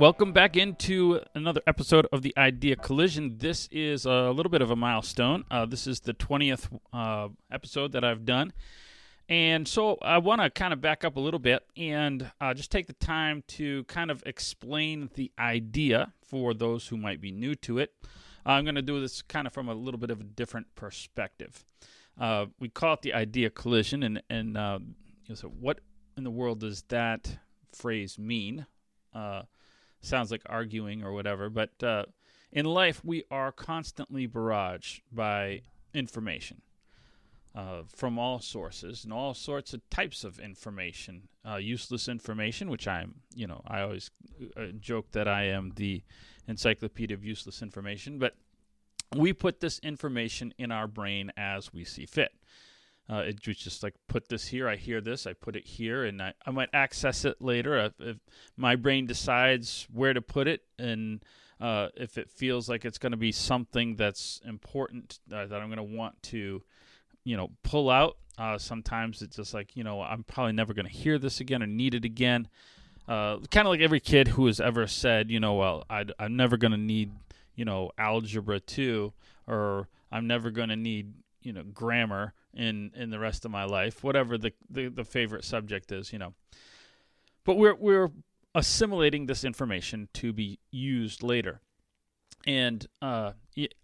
welcome back into another episode of the Idea Collision. This is a little bit of a milestone. Uh, this is the 20th uh, episode that I've done. And so I want to kind of back up a little bit and uh, just take the time to kind of explain the idea for those who might be new to it. I'm going to do this kind of from a little bit of a different perspective. Uh, we call it the idea collision, and and uh, you know, so what in the world does that phrase mean? Sounds like arguing or whatever, but uh, in life we are constantly barraged by information uh, from all sources and all sorts of types of information. Uh, useless information, which I'm, you know, I always uh, joke that I am the encyclopedia of useless information, but we put this information in our brain as we see fit. Uh, it was just like put this here. I hear this. I put it here, and I, I might access it later if, if my brain decides where to put it, and uh, if it feels like it's going to be something that's important uh, that I'm going to want to, you know, pull out. Uh, sometimes it's just like you know I'm probably never going to hear this again or need it again. Uh, kind of like every kid who has ever said, you know, well, i I'm never going to need, you know, algebra two, or I'm never going to need, you know, grammar in in the rest of my life, whatever the, the the favorite subject is, you know. But we're we're assimilating this information to be used later, and uh,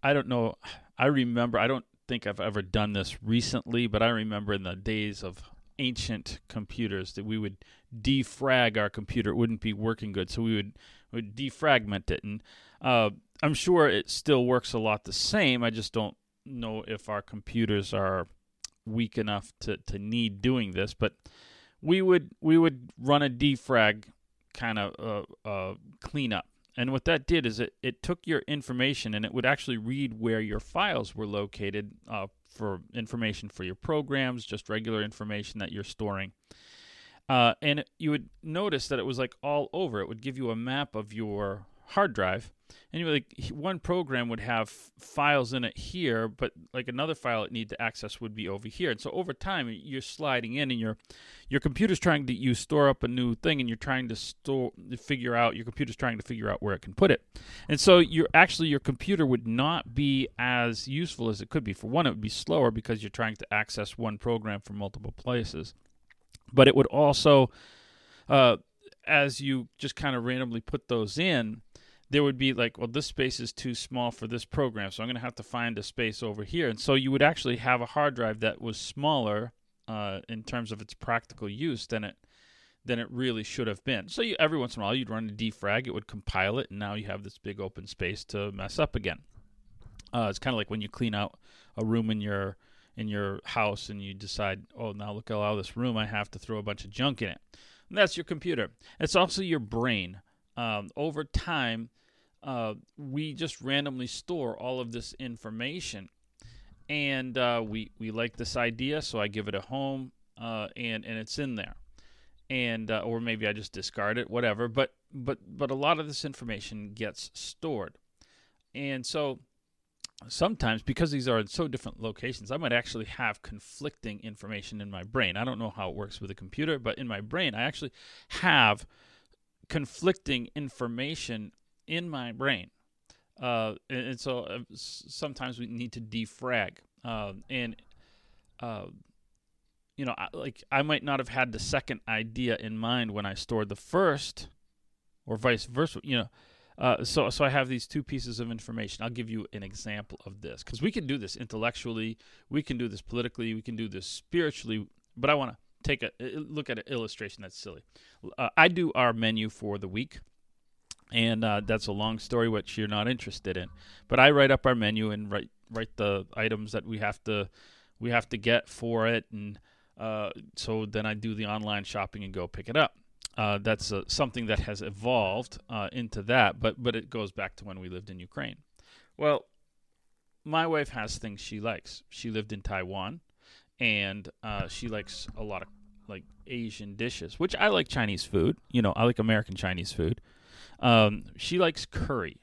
I don't know. I remember. I don't think I've ever done this recently, but I remember in the days of ancient computers that we would defrag our computer. It wouldn't be working good, so we would would defragment it, and uh, I'm sure it still works a lot the same. I just don't know if our computers are weak enough to, to need doing this, but we would we would run a defrag kind of uh, uh, cleanup. And what that did is it, it took your information and it would actually read where your files were located uh, for information for your programs, just regular information that you're storing. Uh, and you would notice that it was like all over. It would give you a map of your hard drive you like one program would have files in it here but like another file it need to access would be over here. And so over time you're sliding in and your your computer's trying to you store up a new thing and you're trying to store to figure out your computer's trying to figure out where it can put it. And so you're actually your computer would not be as useful as it could be. For one it would be slower because you're trying to access one program from multiple places. But it would also uh, as you just kind of randomly put those in there would be like, well, this space is too small for this program, so I'm going to have to find a space over here. And so you would actually have a hard drive that was smaller uh, in terms of its practical use than it than it really should have been. So you, every once in a while, you'd run a defrag, it would compile it, and now you have this big open space to mess up again. Uh, it's kind of like when you clean out a room in your in your house and you decide, oh, now look at all this room, I have to throw a bunch of junk in it. And that's your computer. It's also your brain um, over time, uh, we just randomly store all of this information, and uh, we we like this idea, so I give it a home, uh, and and it's in there, and uh, or maybe I just discard it, whatever. But but but a lot of this information gets stored, and so sometimes because these are in so different locations i might actually have conflicting information in my brain. I don't know how it works with a computer but in my brain i actually have conflicting information in my brain. Uh, and, and, so uh, sometimes we need to defrag. Uh, and, uh, you know, I, like I might not have had the second idea in mind when I stored the first, or vice versa. You know, uh, so so I have these two pieces of information. I'll give you an example of this because we can do this intellectually, we can do this politically, we can do this spiritually. But I want to take a look at an illustration that's silly. Uh, I do our menu for the week, and uh, that's a long story which you're not interested in. But I write up our menu and write write the items that we have to we have to get for it, and uh, so then I do the online shopping and go pick it up. Uh, that's something that has evolved uh, into that, but but it goes back to when we lived in Ukraine. Well, my wife has things she likes. She lived in Taiwan and uh, she likes a lot of like Asian dishes, which I like Chinese food. You know, I like American Chinese food. Um, she likes curry,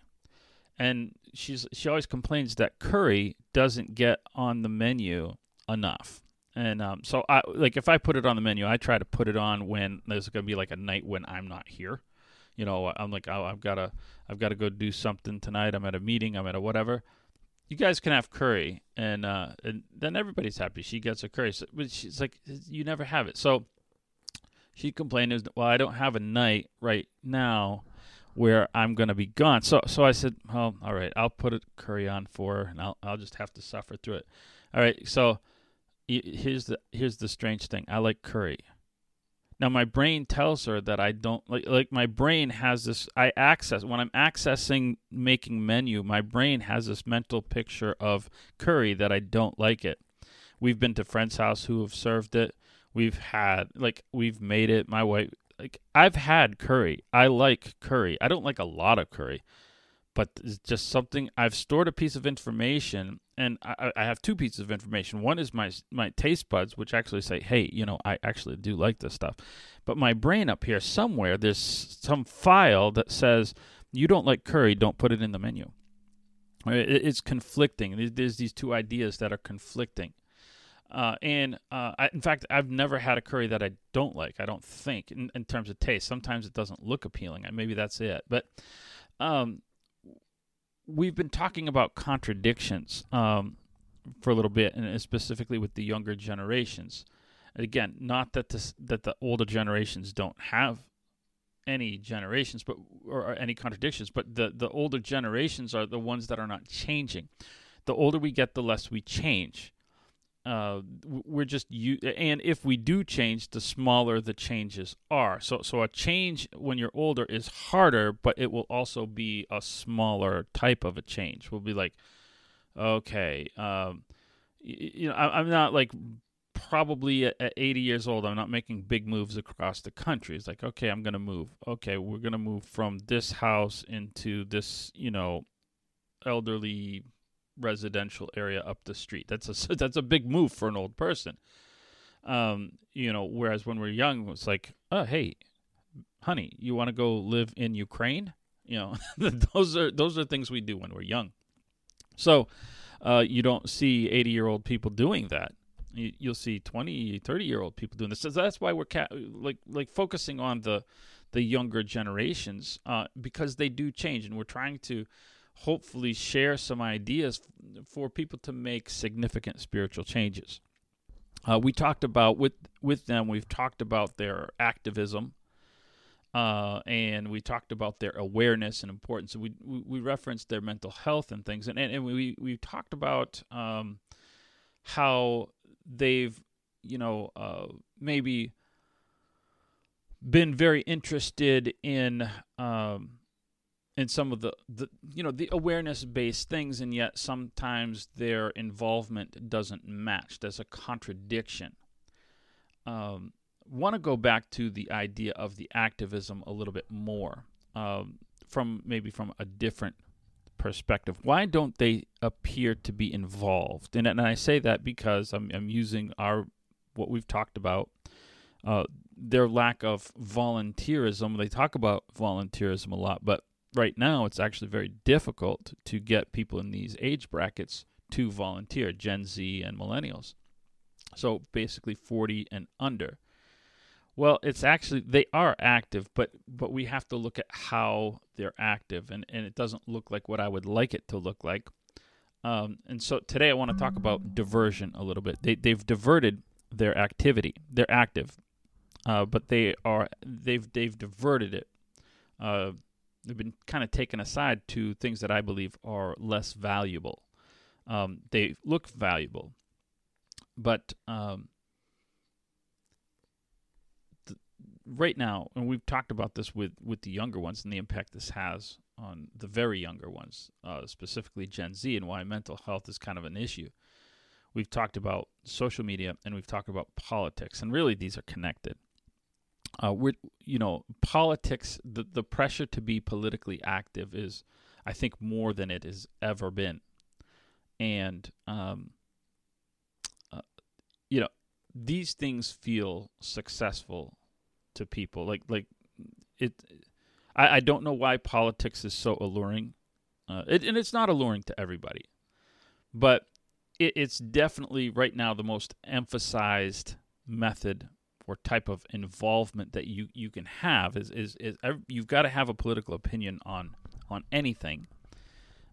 and she's she always complains that curry doesn't get on the menu enough. And um, so I like if I put it on the menu, I try to put it on when there's going to be like a night when I'm not here, you know, I'm like, oh, I've got to, I've got to go do something tonight. I'm at a meeting. I'm at a whatever. You guys can have curry, and uh, and then everybody's happy. She gets a curry, so, but she's like, you never have it. So she complained, well, I don't have a night right now where I'm to be gone. So so I said, well, all right, I'll put a curry on for her, and I'll I'll just have to suffer through it. All right, so here's the here's the strange thing. I like curry. Now my brain tells her that I don't like like my brain has this I access when I'm accessing making menu, my brain has this mental picture of curry that I don't like it. We've been to friends' house who have served it. We've had like we've made it. My wife like I've had curry. I like curry. I don't like a lot of curry, but it's just something I've stored a piece of information, and I, I have two pieces of information. One is my my taste buds, which actually say, "Hey, you know, I actually do like this stuff," but my brain up here somewhere there's some file that says you don't like curry, don't put it in the menu. It's conflicting. There's these two ideas that are conflicting. Uh, and uh, I, in fact, I've never had a curry that I don't like. I don't think in, in terms of taste. Sometimes it doesn't look appealing. Maybe that's it. But um, we've been talking about contradictions um, for a little bit, and specifically with the younger generations. again, not that this, that the older generations don't have any generations, but or any contradictions, but the the older generations are the ones that are not changing. The older we get, the less we change uh, we're just you and if we do change the smaller the changes are. So so a change when you're older is harder but it will also be a smaller type of a change. We'll be like okay um, you know I, am not like probably at, at 80 years old. I'm not making big moves across the country. It's like okay i'm gonna move. Okay we're gonna move from this house into this you know elderly residential area up the street. That's a that's a big move for an old person. Um, you know, whereas when we're young, it's like, oh, hey, honey, you want to go live in Ukraine? You know, those are those are things we do when we're young. So, uh, you don't see 80 year old people doing that. You, will see 20, 30 year old people doing this. So that's why we're ca- like like focusing on the the younger generations uh, because they do change, and we're trying to hopefully share some ideas for people to make significant spiritual changes. Uh, we talked about with with them. We've talked about their activism, uh, and we talked about their awareness and importance. We, we, we referenced their mental health and things, and and, and we we talked about um, how they've you know uh, maybe been very interested in um, in some of the, the you know the awareness based things and yet sometimes their involvement doesn't match. There's a contradiction. Um, want to go back to the idea of the activism a little bit more um, from maybe from a different perspective. Why don't they appear to be involved? And, and i say that because i'm, I'm using our what we've talked about uh, their lack of volunteerism. They talk about volunteerism a lot but right now it's actually very difficult to get people in these age brackets to volunteer gen z and millennials. So basically 40 and under. Well it's actually they are active but but we have to look at how they're active and and it doesn't look like what i would like it to look like. Um, and so today i want to talk about diversion a little bit. They, they've diverted their activity they're active uh, but they are they've they've diverted it uh, they've been kind of taken aside to things that I believe are less valuable. Um, they look valuable, but um, th- right now, and we've talked about this with with the younger ones and the impact this has on the very younger ones, uh, specifically Gen Z, and why mental health is kind of an issue. We've talked about social media and we've talked about politics, and really these are connected uh, we're you know politics the the pressure to be politically active is I think more than it has ever been, and um, uh, you know these things feel successful to people. Like like it. I, I don't know why politics is so alluring, uh, it, and it's not alluring to everybody, but it, it's definitely right now the most emphasized method or type of involvement that you, you can have is, is, is you've got to have a political opinion on on anything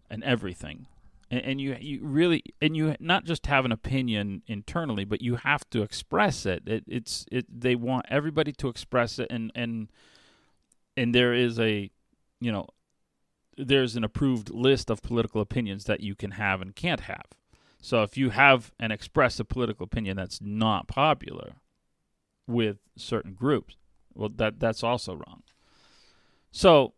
and everything and, and you you really and you not just have an opinion internally but you have to express it. it it's it they want everybody to express it and and and there is a you know there's an approved list of political opinions that you can have and can't have. So if you have and express a political opinion that's not popular with certain groups, well, that that's also wrong. So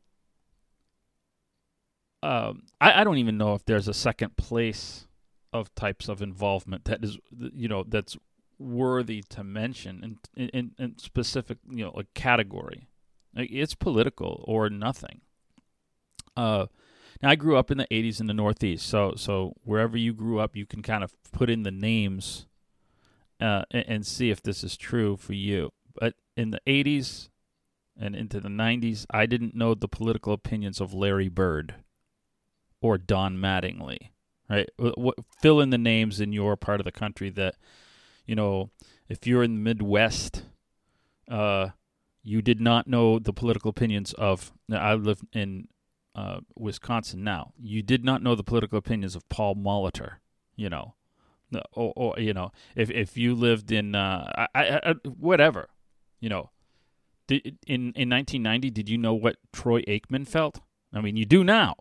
um, I, I don't even know if there's a second place of types of involvement that is, you know, that's worthy to mention in in, in specific, you know, a category. It's political or nothing. Uh, now I grew up in the '80s in the Northeast, so so wherever you grew up, you can kind of put in the names uh, and, see if this is true for you. But in the '80s and into the '90s, I didn't know the political opinions of Larry Bird or Don Mattingly. Right? What, fill in the names in your part of the country that you know. If you're in the Midwest, uh, you did not know the political opinions of. I live in uh, Wisconsin now. You did not know the political opinions of Paul Molitor, you know, or, or you know, if if you lived in uh, I, I, whatever, you know, did, in in 1990, did you know what Troy Aikman felt? I mean, you do now,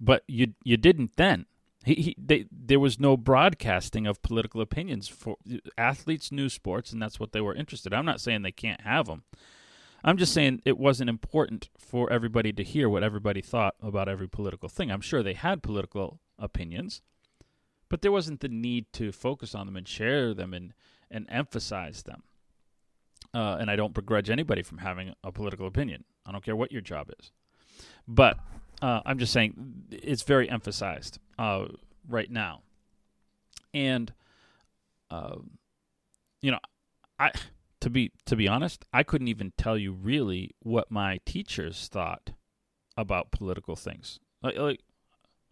but you you didn't then. He, he they, there was no broadcasting of political opinions for athletes knew sports and that's what they were interested. In. I'm not saying they can't have them. I'm just saying it wasn't important for everybody to hear what everybody thought about every political thing. I'm sure they had political opinions, but there wasn't the need to focus on them and share them and, and emphasize them. Uh, and I don't begrudge anybody from having a political opinion. I don't care what your job is. But uh, I'm just saying it's very emphasized uh, right now. And, uh, you know, I to be to be honest, I couldn't even tell you really what my teachers thought about political things. Like, like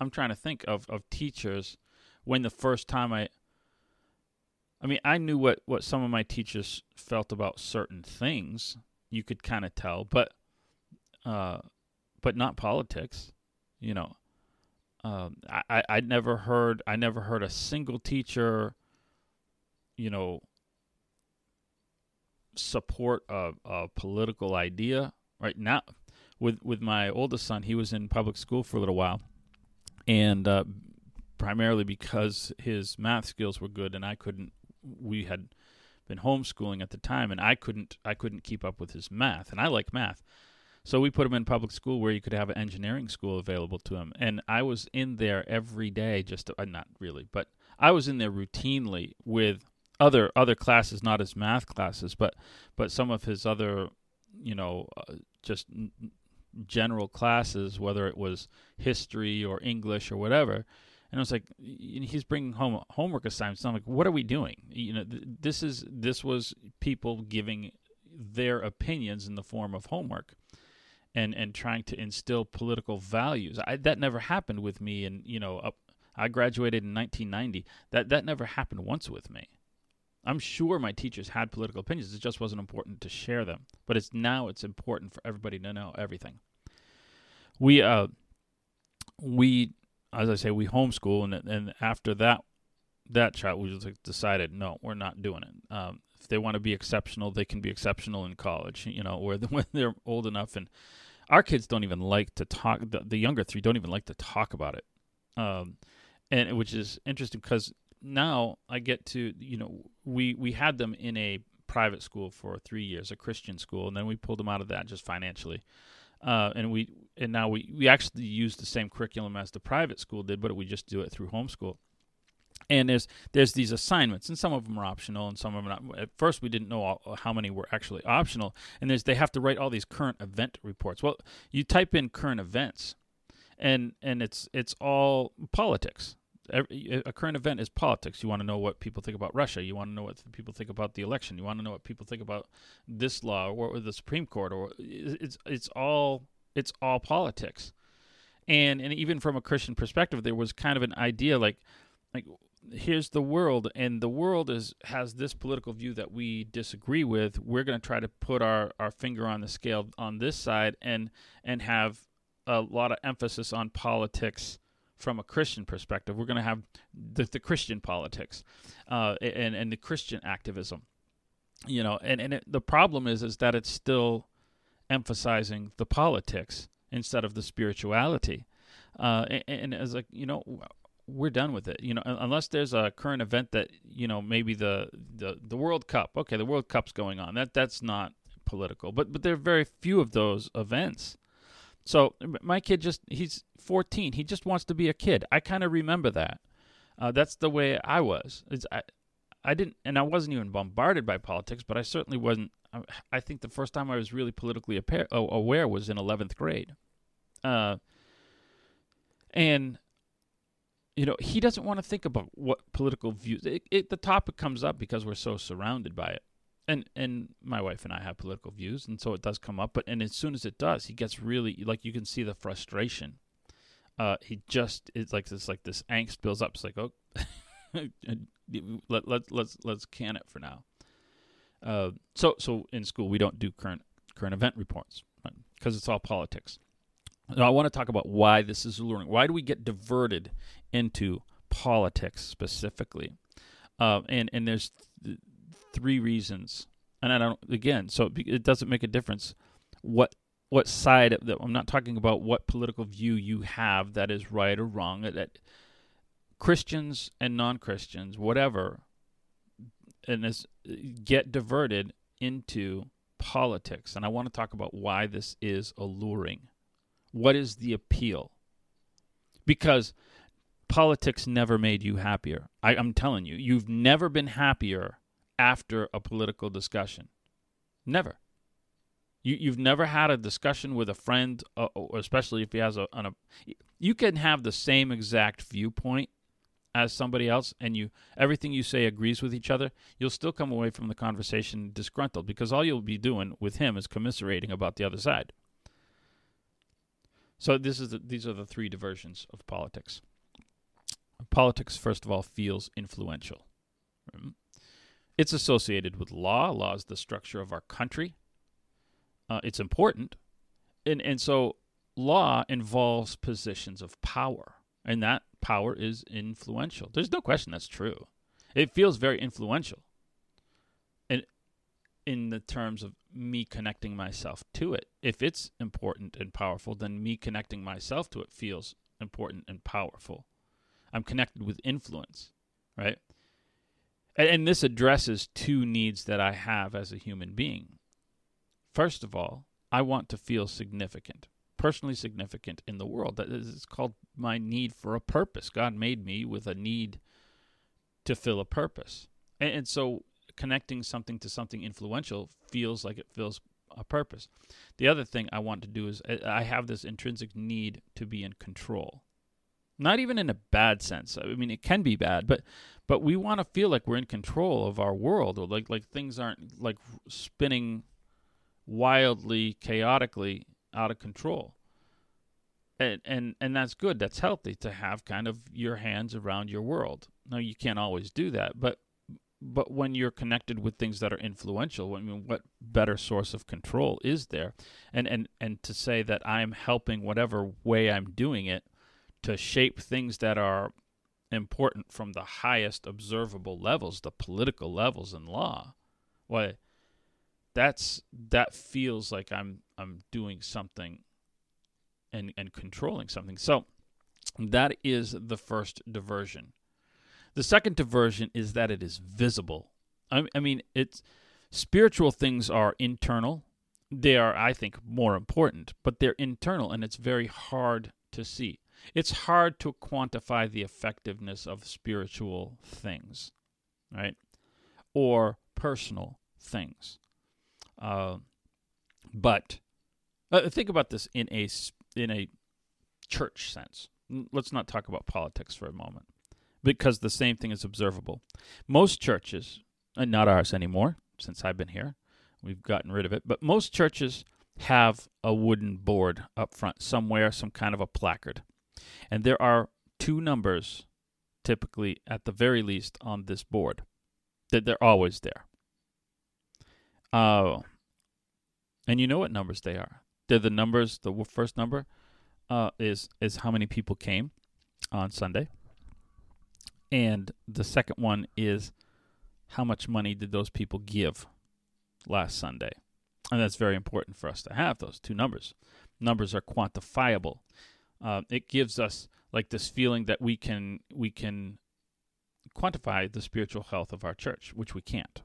I'm trying to think of of teachers when the first time I I mean, I knew what what some of my teachers felt about certain things. You could kind of tell, but uh but not politics, you know. Um, I, I never heard I never heard a single teacher, you know, support a, a political idea right now with with my oldest son he was in public school for a little while and uh, primarily because his math skills were good and I couldn't we had been homeschooling at the time and I couldn't I couldn't keep up with his math and I like math so we put him in public school where you could have an engineering school available to him and I was in there every day just to, uh, not really but I was in there routinely with other other classes, not his math classes, but but some of his other, you know, uh, just n- general classes, whether it was history or English or whatever. And I was like, he's bringing home homework assignments. I'm like, what are we doing? You know, th- this is this was people giving their opinions in the form of homework, and and trying to instill political values. I, that never happened with me. And you know, up, I graduated in 1990. That that never happened once with me. I'm sure my teachers had political opinions. It just wasn't important to share them. But it's now it's important for everybody to know everything. We uh we as I say we homeschool and and after that that child we just decided no we're not doing it. Um, if they want to be exceptional, they can be exceptional in college. You know, where when they're old enough and our kids don't even like to talk. The, the younger three don't even like to talk about it. Um, and which is interesting because now I get to you know we we had them in a private school for three years, a Christian school, and then we pulled them out of that just financially. Uh, and we and now we we actually use the same curriculum as the private school did, but we just do it through homeschool. And there's there's these assignments, and some of them are optional, and some of them not. At first, we didn't know all, how many were actually optional, and there's they have to write all these current event reports. Well, you type in current events, and and it's it's all politics a current event is politics. You want to know what people think about Russia. You want to know what people think about the election. You want to know what people think about this law or, or the Supreme Court. Or it's it's all it's all politics. And and even from a Christian perspective, there was kind of an idea like like here's the world and the world is has this political view that we disagree with we're going to try to put our, our finger on the scale on this side and and have a lot of emphasis on politics from a Christian perspective. We're going to have the, the Christian politics uh, and and the Christian activism, you know. And and it, the problem is is that it's still emphasizing the politics instead of the spirituality. Uh, and, and as like you know, we're done with it. You know, unless there's a current event that you know maybe the the the World Cup. Okay, the World Cup's going on. That that's not political, but but there are very few of those events. So my kid just he's 14. He just wants to be a kid. I kind of remember that. Uh, that's the way I was. It's, I I didn't, and I wasn't even bombarded by politics, but I certainly wasn't. I think the first time I was really politically aware was in 11th grade. Uh, and you know, he doesn't want to think about what political views. It, it, the topic comes up because we're so surrounded by it, and and my wife and I have political views, and so it does come up. But and as soon as it does, he gets really like you can see the frustration. Uh, he just it's like this like this angst builds up. It's like oh, let let let's let's can it for now. Uh, so so in school we don't do current current event reports because right? it's all politics. Now, I want to talk about why this is alluring. Why do we get diverted into politics specifically? Uh, and and there's th- three reasons. And I don't again, so it doesn't make a difference what what side of the, I'm not talking about what political view you have that is right or wrong. That Christians and non-Christians, whatever, and this get diverted into politics. And I want to talk about why this is alluring. What is the appeal? Because politics never made you happier. I, am telling you, you've never been happier after a political discussion. Never. You, you've never had a discussion with a friend, uh, especially if he has a, an, a. You can have the same exact viewpoint as somebody else, and you everything you say agrees with each other. You'll still come away from the conversation disgruntled because all you'll be doing with him is commiserating about the other side. So this is the, these are the three diversions of politics. Politics, first of all, feels influential. Mm-hmm. It's associated with law. Law is the structure of our country. Uh, it's important, and and so law involves positions of power, and that power is influential. There's no question that's true. It feels very influential And in the terms of me connecting myself to it. If it's important and powerful, then me connecting myself to it feels important and powerful. I'm connected with influence, right? And, and this addresses two needs that I have as a human being. First of all, I want to feel significant, personally significant in the world. That is called my need for a purpose. God made me with a need to fill a purpose. And, and so connecting something to something influential feels like it feels a purpose. The other thing I want to do is uh, I have this intrinsic need to be in control. Not even in a bad sense. I mean, it can be bad, but but we want to feel like we're in control of our world, or like like things aren't like spinning wildly, chaotically out of control. And and and that's good. That's healthy to have kind of your hands around your world. Now you can't always do that, but but when you're connected with things that are influential, I mean, what better source of control is there? And and and to say that I'm helping whatever way I'm doing it to shape things that are important from the highest observable levels, the political levels in law. Why that's that feels like I'm I'm doing something and and controlling something. So that is the first diversion. The second diversion is that it is visible. I, I mean, it's spiritual things are internal. They are, I think, more important, but they're internal, and it's very hard to see. It's hard to quantify the effectiveness of spiritual things, right? Or personal things. Uh, but uh, think about this in a in a church sense. Let's not talk about politics for a moment because the same thing is observable. Most churches, and not ours anymore, since I've been here, we've gotten rid of it, but most churches have a wooden board up front somewhere, some kind of a placard. And there are two numbers typically, at the very least, on this board. That they're always there. Uh, and you know what numbers they are. They're the numbers. The first number uh, is is how many people came on Sunday, and the second one is how much money did those people give last Sunday, and that's very important for us to have those two numbers. Numbers are quantifiable. Uh, it gives us like this feeling that we can we can quantify the spiritual health of our church, which we can't.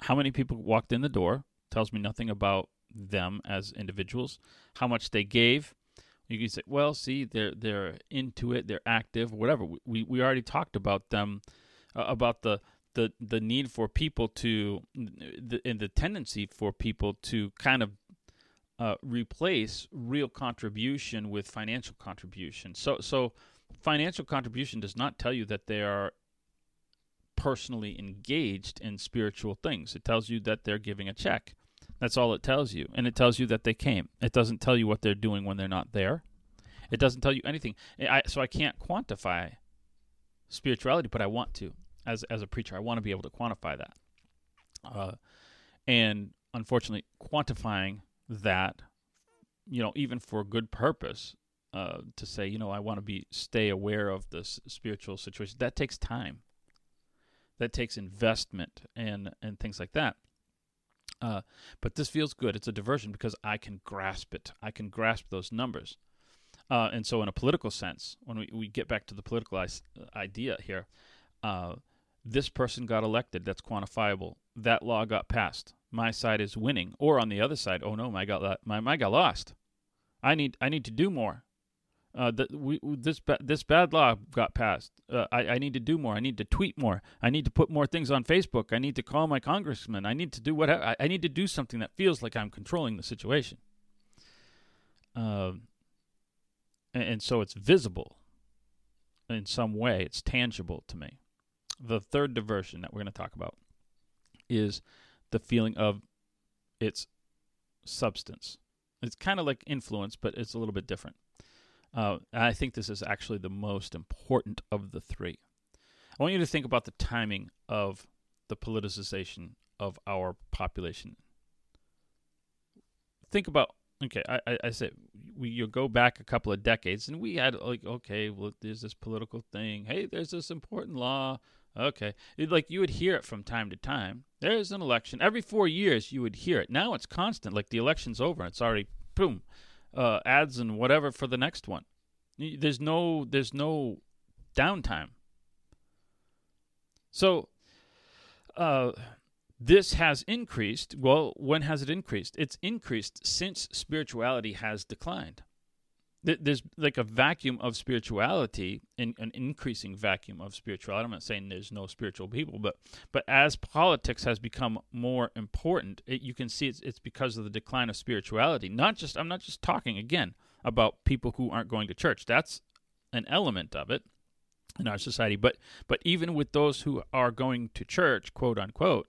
How many people walked in the door tells me nothing about them as individuals. How much they gave, you can say, well, see, they're they're into it, they're active, whatever. We we already talked about them, uh, about the the the need for people to, the, and the tendency for people to kind of uh, replace real contribution with financial contribution. So so financial contribution does not tell you that they are personally engaged in spiritual things. It tells you that they're giving a check. That's all it tells you. And it tells you that they came. It doesn't tell you what they're doing when they're not there. It doesn't tell you anything. I, so I can't quantify spirituality, but I want to. As, as a preacher, I want to be able to quantify that. Uh, and unfortunately, quantifying that, you know, even for good purpose, uh, to say, you know, I want to be stay aware of this spiritual situation. That takes time. That takes investment and and things like that. Uh, but this feels good. It's a diversion because I can grasp it. I can grasp those numbers. Uh, and so, in a political sense, when we, we get back to the political I- idea here, uh, this person got elected. That's quantifiable. That law got passed. My side is winning. Or on the other side, oh no, my got my my got lost. I need I need to do more uh, that we, this ba- this bad law got passed. Uh, I, I need to do more. I need to tweet more. I need to put more things on Facebook. I need to call my congressman. I need to do what I, I need to do something that feels like I'm controlling the situation. Uh, and, and so it's visible in some way. It's tangible to me. The third diversion that we're going to talk about is the feeling of its substance. It's kind of like influence, but it's a little bit different. Uh, I think this is actually the most important of the three. I want you to think about the timing of the politicization of our population. Think about okay, I, I, I said we you go back a couple of decades and we had like okay, well there's this political thing. Hey, there's this important law. Okay, it, like you would hear it from time to time. There's an election every four years. You would hear it. Now it's constant. Like the election's over. It's already boom uh, ads and whatever for the next one. There's no there's no downtime. So uh, this has increased. Well, when has it increased? It's increased since spirituality has declined there's like a vacuum of spirituality, an increasing vacuum of spirituality. I'm not saying there's no spiritual people, but but as politics has become more important, it, you can see it's, it's because of the decline of spirituality. Not just I'm not just talking again about people who aren't going to church. That's an element of it in our society, but but even with those who are going to church, quote unquote,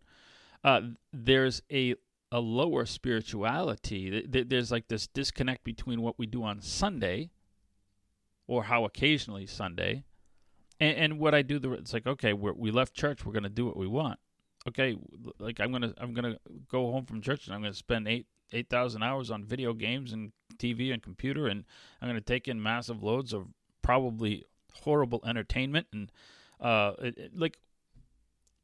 uh, there's a a lower spirituality. There's like this disconnect between what we do on Sunday, or how occasionally Sunday, and, and what I do. The it's like okay, we left church. We're gonna do what we want. Okay, like I'm gonna I'm gonna go home from church and I'm gonna spend eight eight thousand hours on video games and TV and computer, and I'm gonna take in massive loads of probably horrible entertainment and uh, it, it, like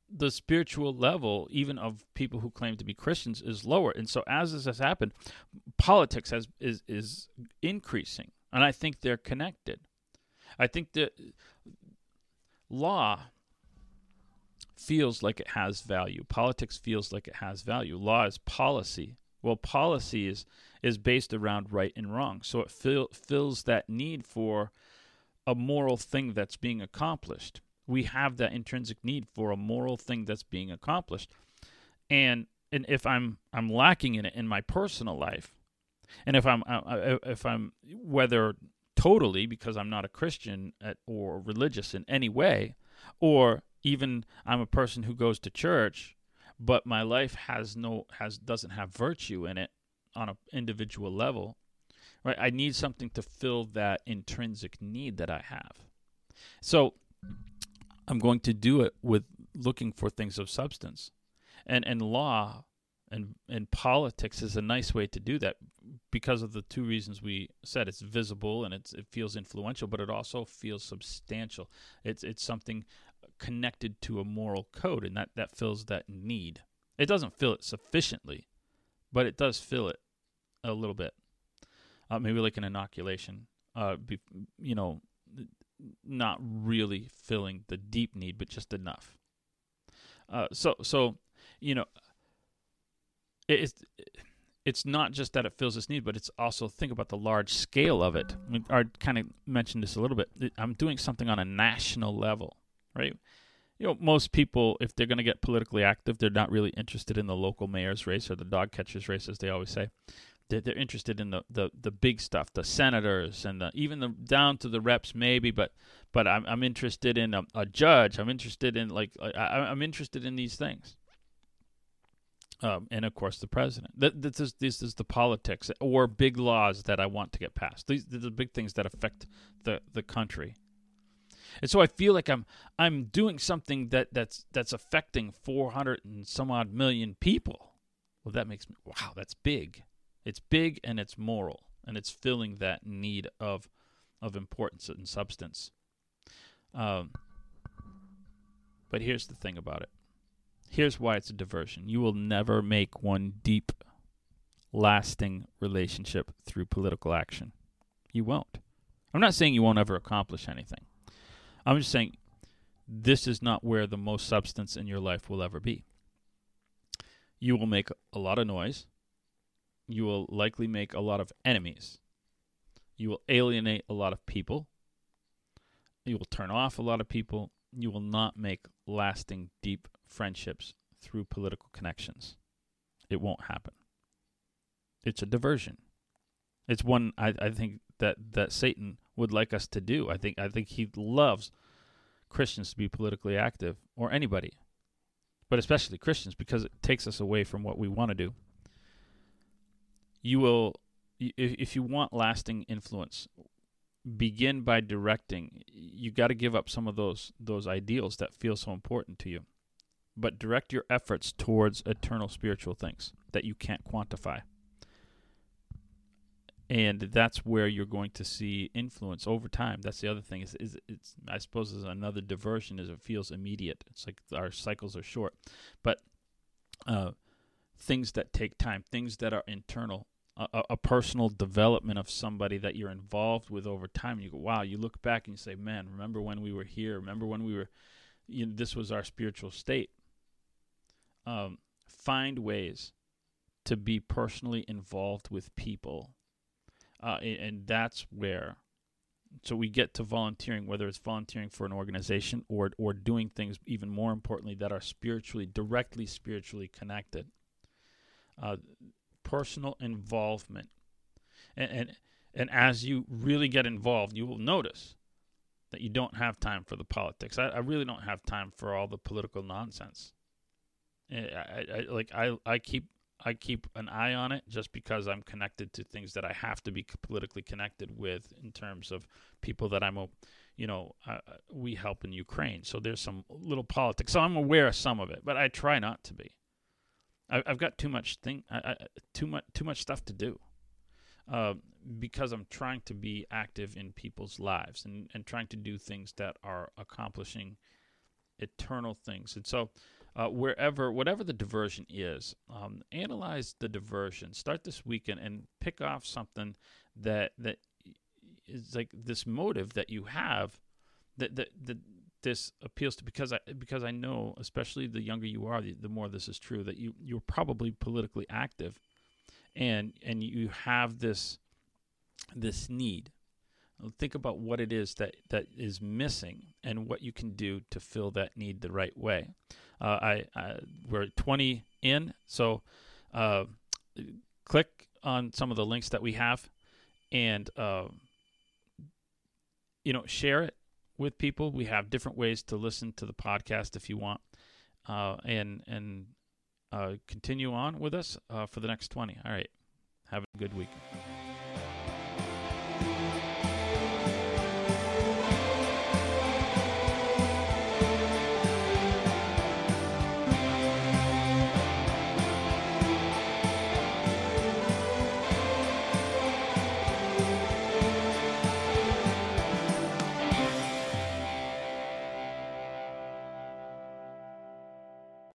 the spiritual level, even of people who claim to be Christians, is lower. And so, as this has happened, politics has is is increasing, and I think they're connected. I think that law feels like it has value. Politics feels like it has value. Law is policy. Well, policy is is based around right and wrong, so it fill, fills that need for a moral thing that's being accomplished we have that intrinsic need for a moral thing that's being accomplished. And and if i'm i'm lacking in it in my personal life and if i'm if i'm whether totally because i'm not a christian or religious in any way or even i'm a person who goes to church but my life has no has doesn't have virtue in it on an individual level right i need something to fill that intrinsic need that i have. So I'm going to do it with looking for things of substance. And and law and and politics is a nice way to do that because of the two reasons we said. It's visible and it's it feels influential but it also feels substantial. It's it's something connected to a moral code and that that fills that need. It doesn't fill it sufficiently but it does fill it a little bit. Uh, maybe like an inoculation uh be, you know not really filling the deep need but just enough uh so so you know it's it's not just that it fills this need, but it's also think about the large scale of it. I, mean, I kind of mentioned this a little bit. I'm doing something on a national level, right? You know, most people, if they're going to get politically active, they're not really interested in the local mayor's race or the dog catcher's race, as they always say. They're, interested in the, the, the big stuff, the senators and the, even the down to the reps, maybe. But but I'm I'm interested in a, a judge. I'm interested in like I, I'm interested in these things um, and of course the president. This is this is the politics or big laws that I want to get passed. These are the big things that affect the the country. And so I feel like I'm I'm doing something that that's that's affecting 400 and some odd million people. Well, that makes me wow, that's big. It's big and it's moral and it's filling that need of of importance and substance. Um, but here's the thing about it Here's why it's a diversion. You will never make one deep, lasting relationship through political action. You won't. I'm not saying you won't ever accomplish anything. I'm just saying this is not where the most substance in your life will ever be. You will make a lot of noise. You will likely make a lot of enemies. You will alienate a lot of people. You will turn off a lot of people. You will not make lasting, deep friendships through political connections. It won't happen. It's a diversion. It's one I, I think that, that Satan would like us to do. I think I think he loves Christians to be politically active or anybody, but especially Christians because it takes us away from what we want to do. You will if you want lasting influence, begin by directing. You got to give up some of those those ideals that feel so important to you but direct your efforts towards eternal spiritual things that you can't quantify. And that's where you're going to see influence over time. That's the other thing. Is, is it's I suppose is another diversion is it feels immediate. It's like our cycles are short, but uh, things that take time, things that are internal, a, a, personal development of somebody that you're involved with over time. And you go, wow. You look back and you say, man, remember when we were here? Remember when we were, you know, this was our spiritual state um, find ways to be personally involved with people. Uh, and that's where so we get to volunteering whether it's volunteering for an organization or or doing things even more importantly that are spiritually directly spiritually connected uh, personal involvement and, and and as you really get involved you will notice that you don't have time for the politics I, I really don't have time for all the political nonsense I, I, like I, I keep I keep an eye on it just because I'm connected to things that I have to be politically connected with in terms of people that I'm, you know, uh, we help in Ukraine. So there's some little politics. So I'm aware of some of it, but I try not to be. I, have got too much thing, I, I, too much, too much stuff to do, uh, because I'm trying to be active in people's lives and and trying to do things that are accomplishing eternal things. And so uh, wherever, whatever the diversion is, um, analyze the diversion. Start this weekend and pick off something that that is like this motive that you have that that, that this appeals to because I because I know especially the younger you are the, the more this is true that you you're probably politically active and and you have this this need. Think about what it is that that is missing and what you can do to fill that need the right way. Uh, I, I, we're 20 in, so uh, click on some of the links that we have, and uh, you know share it with people. We have different ways to listen to the podcast if you want, uh, and and uh, continue on with us uh, for the next 20. All right, have a good week.